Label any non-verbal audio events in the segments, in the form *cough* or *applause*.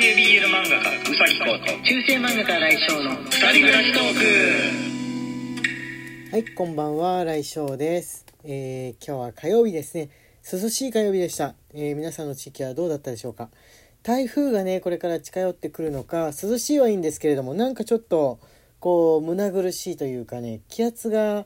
系 BL 漫画家うさぎこと中世漫画家来翔の二人暮らしトークはい、こんばんは、来翔です。えー今日は火曜日ですね。涼しい火曜日でした。えー皆さんの地域はどうだったでしょうか。台風がね、これから近寄ってくるのか、涼しいはいいんですけれども、なんかちょっと、こう、胸苦しいというかね、気圧が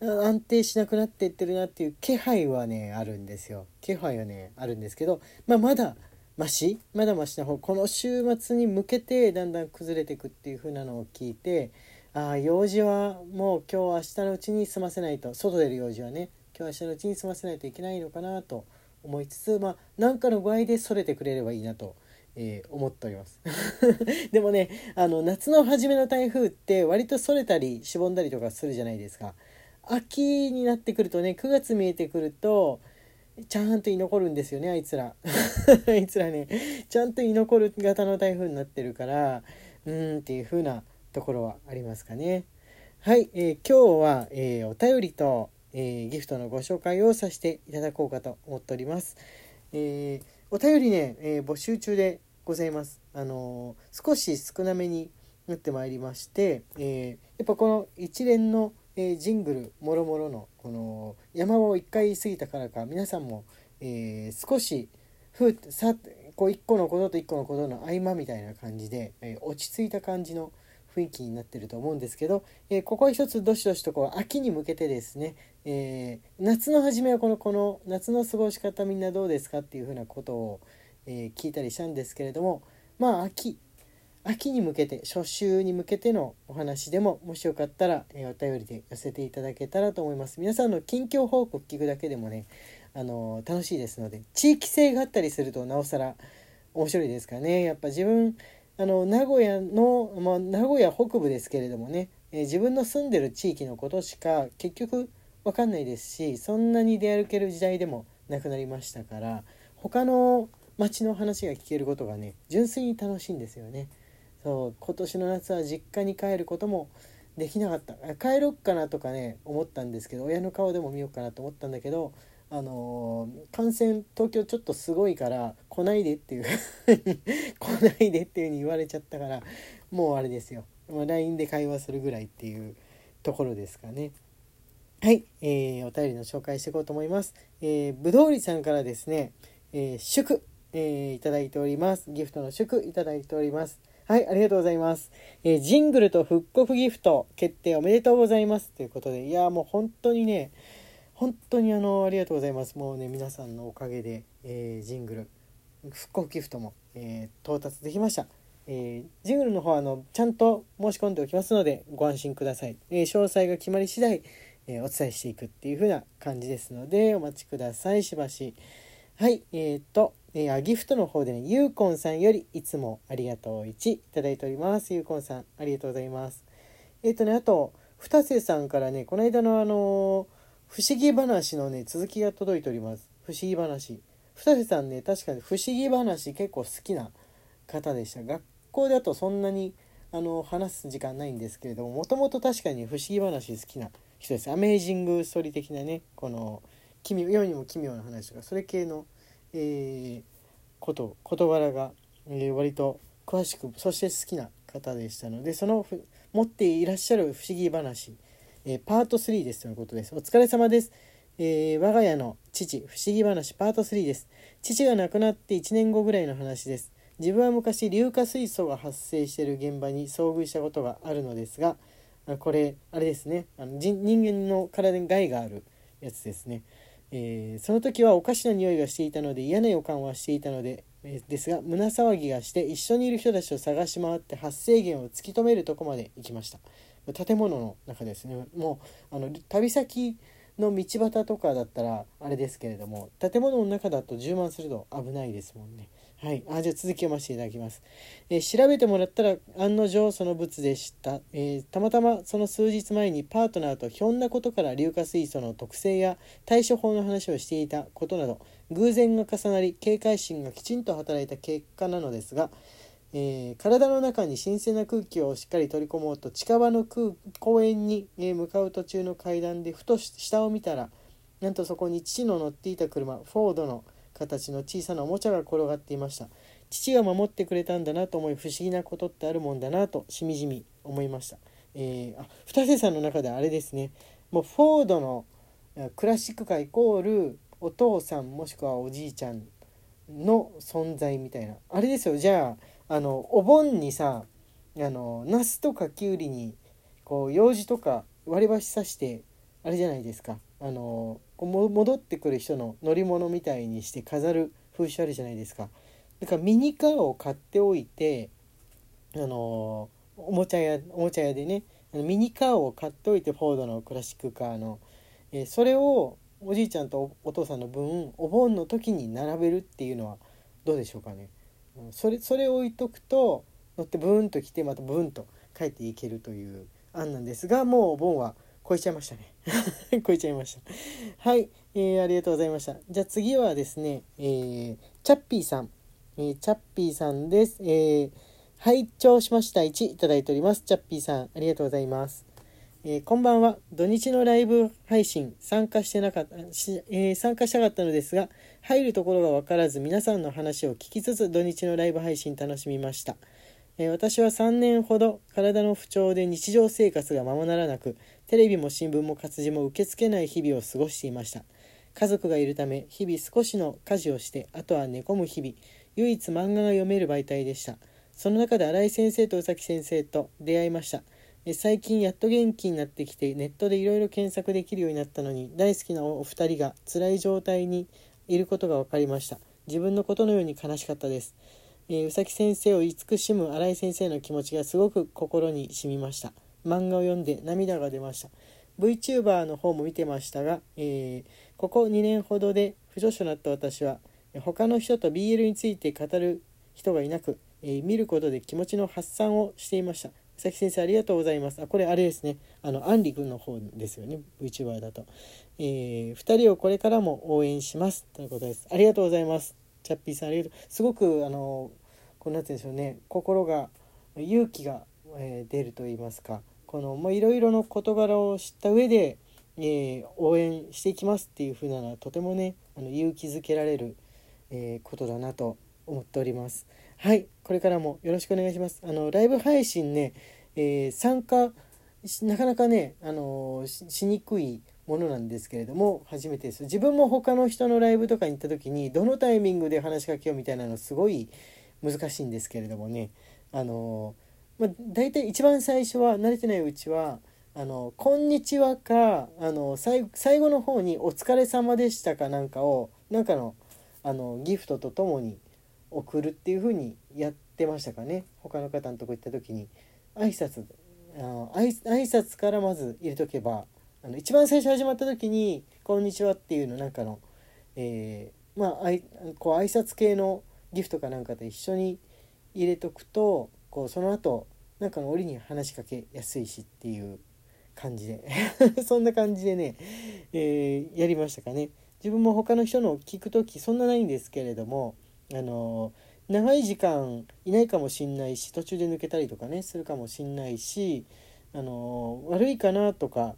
安定しなくなっていってるなっていう気配はね、あるんですよ。気配はね、あるんですけど、まあ、まだ、マシまだマシな方この週末に向けてだんだん崩れていくっていう風なのを聞いてああ用事はもう今日明日のうちに済ませないと。外出る用事はね。今日明日のうちに済ませないといけないのかなと思いつつまあ何かの具合でそれてくれればいいなと、えー思っております。*laughs* でもねあの夏の初めの台風って割とそれたりしぼんだりとかするじゃないですか。秋になってくるとね9月見えてくるとちゃんと居残るんですよねあいつら。*laughs* あいつらねちゃんと居残る型の台風になってるからうーんっていう風なところはありますかね。はい、えー今日は、えーお便りと、えーギフトのご紹介をさせていただこうかと思っております、えお便りね、え募集中でございます。あの少し少なめになってまいりまして、えーやっぱこの一連のえージングルもろもろのこの山を一回過ぎたからか皆さんも、えー少しふさこう一個のことと一個のことの合間みたいな感じで、えー落ち着いた感じの雰囲気になってると思うんですけど、えここは一つどしどしとこう秋に向けてですね、え夏の初めはこのこの夏の過ごし方みんなどうですかっていうふうなことを、え聞いたりしたんですけれどもまあ秋秋に向けて初秋に向けてのお話でももしよかったら、えお便りで寄せていただけたらと思います皆さんの近況報告聞くだけでもね、あの楽しいですので地域性があったりするとなおさら面白いですかねやっぱ自分あの名古屋の、まあ、名古屋北部ですけれどもね、え自分の住んでる地域のことしか結局分かんないですしそんなに出歩ける時代でもなくなりましたから他の町の話が聞けることがね純粋に楽しいんですよね。そう今年の夏は実家に帰ることもできなかった帰ろっかなとかね思ったんですけど親の顔でも見ようかなと思ったんだけどあのー感染東京ちょっとすごいから来ないでっていう *laughs* 来ないでっていう風に言われちゃったからもうあれですよ、まあ、LINE で会話するぐらいっていうところですかね。はい、えーお便りの紹介していこうと思います。えー、ぶどうりさんからですね、えー祝、えーいただいております。ギフトの祝いただいております。はい、ありがとうございます。えージングルと復刻ギフト決定おめでとうございますということで、いやもう本当にね、本当にあのありがとうございます。もうね皆さんのおかげで、えージングル復刻ギフトも、えー到達できました。えージングルの方はあのちゃんと申し込んでおきますのでご安心ください。え詳細が決まり次第、えお伝えしていくっていう風な感じですのでお待ちくださいしばし。はい、えー、と、えーギフトの方でね、ゆうこんさんよりいつもありがとう1いただいております。ゆうこんさん、ありがとうございます。えっ、とね、あと、二瀬さんからね、この間のあの不思議話のね、続きが届いております。不思議話。二瀬さんね、確かに不思議話結構好きな方でした。学校だとそんなにあの話す時間ないんですけれども、もともと確かに不思議話好きな人です。アメージングストーリー的なね、この、奇妙世にも奇妙な話とかそれ系の、えーこと事柄が、えー割と詳しくそして好きな方でしたのでそのふ持っていらっしゃる不思議話、えーパート3ですということです。お疲れ様です、えー我が家の父不思議話パート3です。父が亡くなって1年後ぐらいの話です。自分は昔硫化水素が発生している現場に遭遇したことがあるのですがあこれあれですね。あの人人間の体に害があるやつですね、えーその時はおかしな匂いがしていたので嫌な予感はしていたので、えーですが胸騒ぎがして一緒にいる人たちを探し回って発生源を突き止めるとこまで行きました。建物の中ですね。もうあの旅先の道端とかだったらあれですけれども建物の中だと充満すると危ないですもんね。はい、あじゃあ続き読ませていただきます、えー調べてもらったら案の定その物でした、えーたまたまその数日前にパートナーとひょんなことから硫化水素の特性や対処法の話をしていたことなど偶然が重なり警戒心がきちんと働いた結果なのですが、えー体の中に新鮮な空気をしっかり取り込もうと近場の公園に、え向かう途中の階段でふと下を見たらなんとそこに父の乗っていた車フォードの形の小さなおもちゃが転がっていました。父が守ってくれたんだなと思い不思議なことってあるもんだなとしみじみ思いました、えー、あ二瀬さんの中であれですね。もうフォードのクラシックカーイコールお父さんもしくはおじいちゃんの存在みたいな。あれですよ。じゃああのお盆にさあのナスとかきゅうりにこう用事とか割り箸刺してあれじゃないですか。あのこう戻ってくる人の乗り物みたいにして飾る風習あるじゃないですかだからミニカーを買っておいてあのおもちゃ屋おもちゃ屋でねミニカーを買っておいてフォードのクラシックカーの、えー、それをおじいちゃんとお父さんの分お盆の時に並べるっていうのはどうでしょうかね。それそれを置いとくと乗ってブーンと来てまたブーンと帰っていけるという案なんですがもうお盆は超えちゃいましたね。*laughs* 超えちゃいました。はい、えー、ありがとうございました。じゃあ次はですね、えー、チャッピーさん、えー、チャッピーさんです、えー、拝聴しました。1いただいております。チャッピーさんありがとうございます。えー、こんばんは。土日のライブ配信参加してなかったし、えー、参加したかったのですが入るところが分からず皆さんの話を聞きつつ土日のライブ配信楽しみました。え私は3年ほど体の不調で日常生活がままならなくテレビも新聞も活字も受け付けない日々を過ごしていました。家族がいるため日々少しの家事をしてあとは寝込む日々唯一漫画が読める媒体でした。その中で新井先生と宇崎先生と出会いました。最近やっと元気になってきてネットでいろいろ検索できるようになったのに大好きなお二人が辛い状態にいることが分かりました。自分のことのように悲しかったです。えー、宇崎先生を慈しむ新井先生の気持ちがすごく心に染みました。漫画を読んで涙が出ました。VTuber の方も見てましたが、えー、ここ2年ほどで不女子となった私は他の人と BL について語る人がいなく、えー、見ることで気持ちの発散をしていました。宇崎先生ありがとうございます。あこれあれですね。あのアンリ君の方ですよね。VTuber だと、えー、2人をこれからも応援します。ということです。ありがとうございます。チャッピーさんありがとう。すごくあのこうなってるんでしょうね。心が勇気が、えー、出ると言いますか。このいろいろの事柄を知った上で、えー、応援していきますっていう風なのはとてもねあの勇気づけられる、えー、ことだなと思っております。はいこれからもよろしくお願いします。あのライブ配信ね、え参加なかなかね、あのしにくいものなんですけれども初めてです。自分も他の人のライブとかに行った時にどのタイミングで話しかけようみたいなのすごい難しいんですけれどもね。あの、まあ、大体一番最初は慣れてないうちは「あのこんにちはか」あの最後の方に「お疲れ様でしたか」なんかをなんかのあのギフトとともに送るっていう風にやってましたかね。他の方のとこ行った時に。挨拶あの挨拶からまず入れとけばあの一番最初始まった時に「こんにちは」っていうのなんかの、えー、まああいこう挨拶系のギフトかなんかと一緒に入れとくとこうその後なんか折に話しかけやすいしっていう感じで *laughs* そんな感じでね、えー、やりましたかね。自分も他の人の聞く時そんなないんですけれどもあの長い時間いないかもしんないし途中で抜けたりとかねするかもしんないしあの悪いかなとか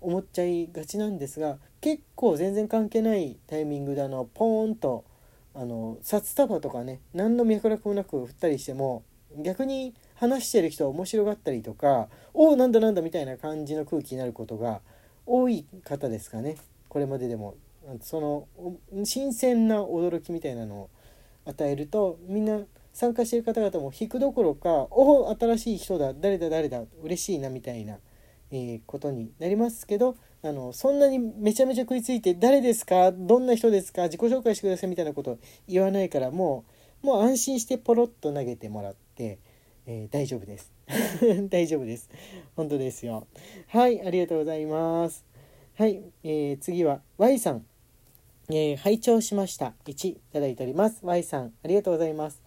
思っちゃいがちなんですが結構全然関係ないタイミングであのポーンとあの札束とかね何の脈絡もなく振ったりしても逆に話してる人は面白がったりとかおおなんだなんだみたいな感じの空気になることが多い方ですかね。これまででも。その新鮮な驚きみたいなのを与えるとみんな参加してる方々も引くどころか「おお新しい人だ誰だ誰だ嬉しいな」みたいなえー、ことになりますけどあのそんなにめちゃめちゃ食いついて「誰ですかどんな人ですか自己紹介してください」みたいなこと言わないからもうもう安心してポロッと投げてもらって、えー、大丈夫です。*laughs* 大丈夫です。本当ですよ。はいありがとうございます。はい、えー、次は Y さん。えー、拝聴しました。1いただいております。Y さんありがとうございます、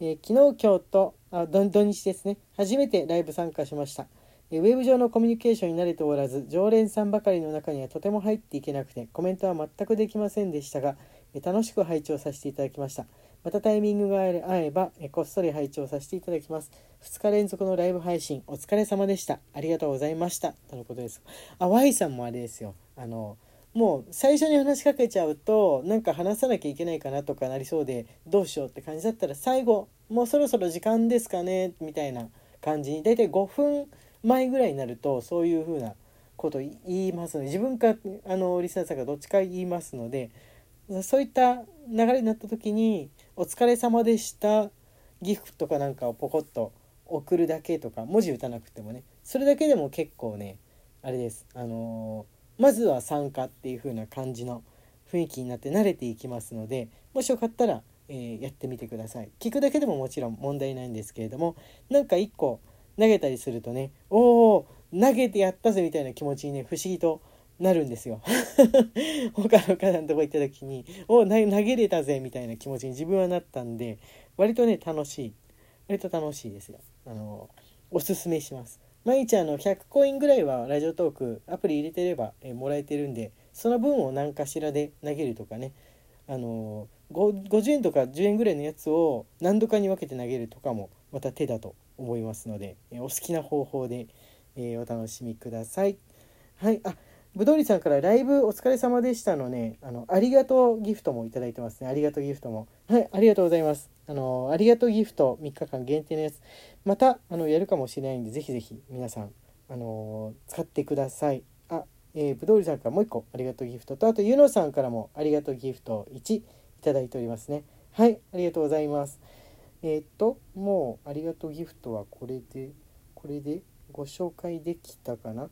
えー、昨日今日とあ土日ですね。初めてライブ参加しました。ウェブ上のコミュニケーションに慣れておらず常連さんばかりの中にはとても入っていけなくてコメントは全くできませんでしたが楽しく拝聴させていただきました。またタイミングが合えばこっそり拝聴させていただきます。2日連続のライブ配信お疲れ様でした。ありがとうございました。とのことです。あ Y さんもあれですよ。あのもう最初に話しかけちゃうとなんか話さなきゃいけないかなとかなりそうでどうしようって感じだったら最後もうそろそろ時間ですかねみたいな感じに大体5分前ぐらいになるとそういう風なこと言いますので自分かあのリスナーさんがどっちか言いますのでそういった流れになった時に「お疲れ様でした」ギフトかなんかをポコッと送るだけとか文字打たなくてもね。それだけでも結構ねあれです。あのー、まずは参加っていう風な感じの雰囲気になって慣れていきますのでもしよかったら、えー、やってみてください。聞くだけでももちろん問題ないんですけれどもなんか一個投げたりするとねおお投げてやったぜみたいな気持ちにね不思議となるんですよ。*laughs* 他の方のとこ行った時にお投げれたぜみたいな気持ちに自分はなったんで割とね楽しい。割と楽しいですよ。あのおすすめします。毎日あの100コインぐらいはラジオトークアプリ入れてれば、えもらえてるんでその分を何かしらで投げるとかね。あの50円とか10円ぐらいのやつを何度かに分けて投げるとかもまた手だと思いますので、えお好きな方法で、えお楽しみください。はいあぶどうりさんからライブお疲れ様でしたのね、あの、ありがとうギフトもいただいてますね。ありがとうギフトも。はい、ありがとうございます。あの、ありがとうギフト3日間限定のやつ、また、あの、やるかもしれないんで、ぜひぜひ皆さん、あの、使ってください。あ、えー、ぶどうりさんからもう1個ありがとうギフトと、あと、ゆのさんからもありがとうギフト1いただいておりますね。はい、ありがとうございます。えー、っと、もう、ありがとうギフトはこれで、これでご紹介できたかな？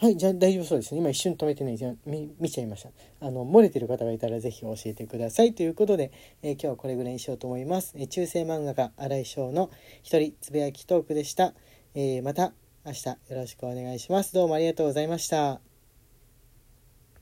はい、じゃあ大丈夫そうですね。今一瞬止めてね、見見ちゃいました。あの、漏れてる方がいたらぜひ教えてください。ということで、えー、今日はこれぐらいにしようと思います。えー、中世漫画家、荒井翔の一人つぶやきトークでした。えー、また明日よろしくお願いします。どうもありがとうございました。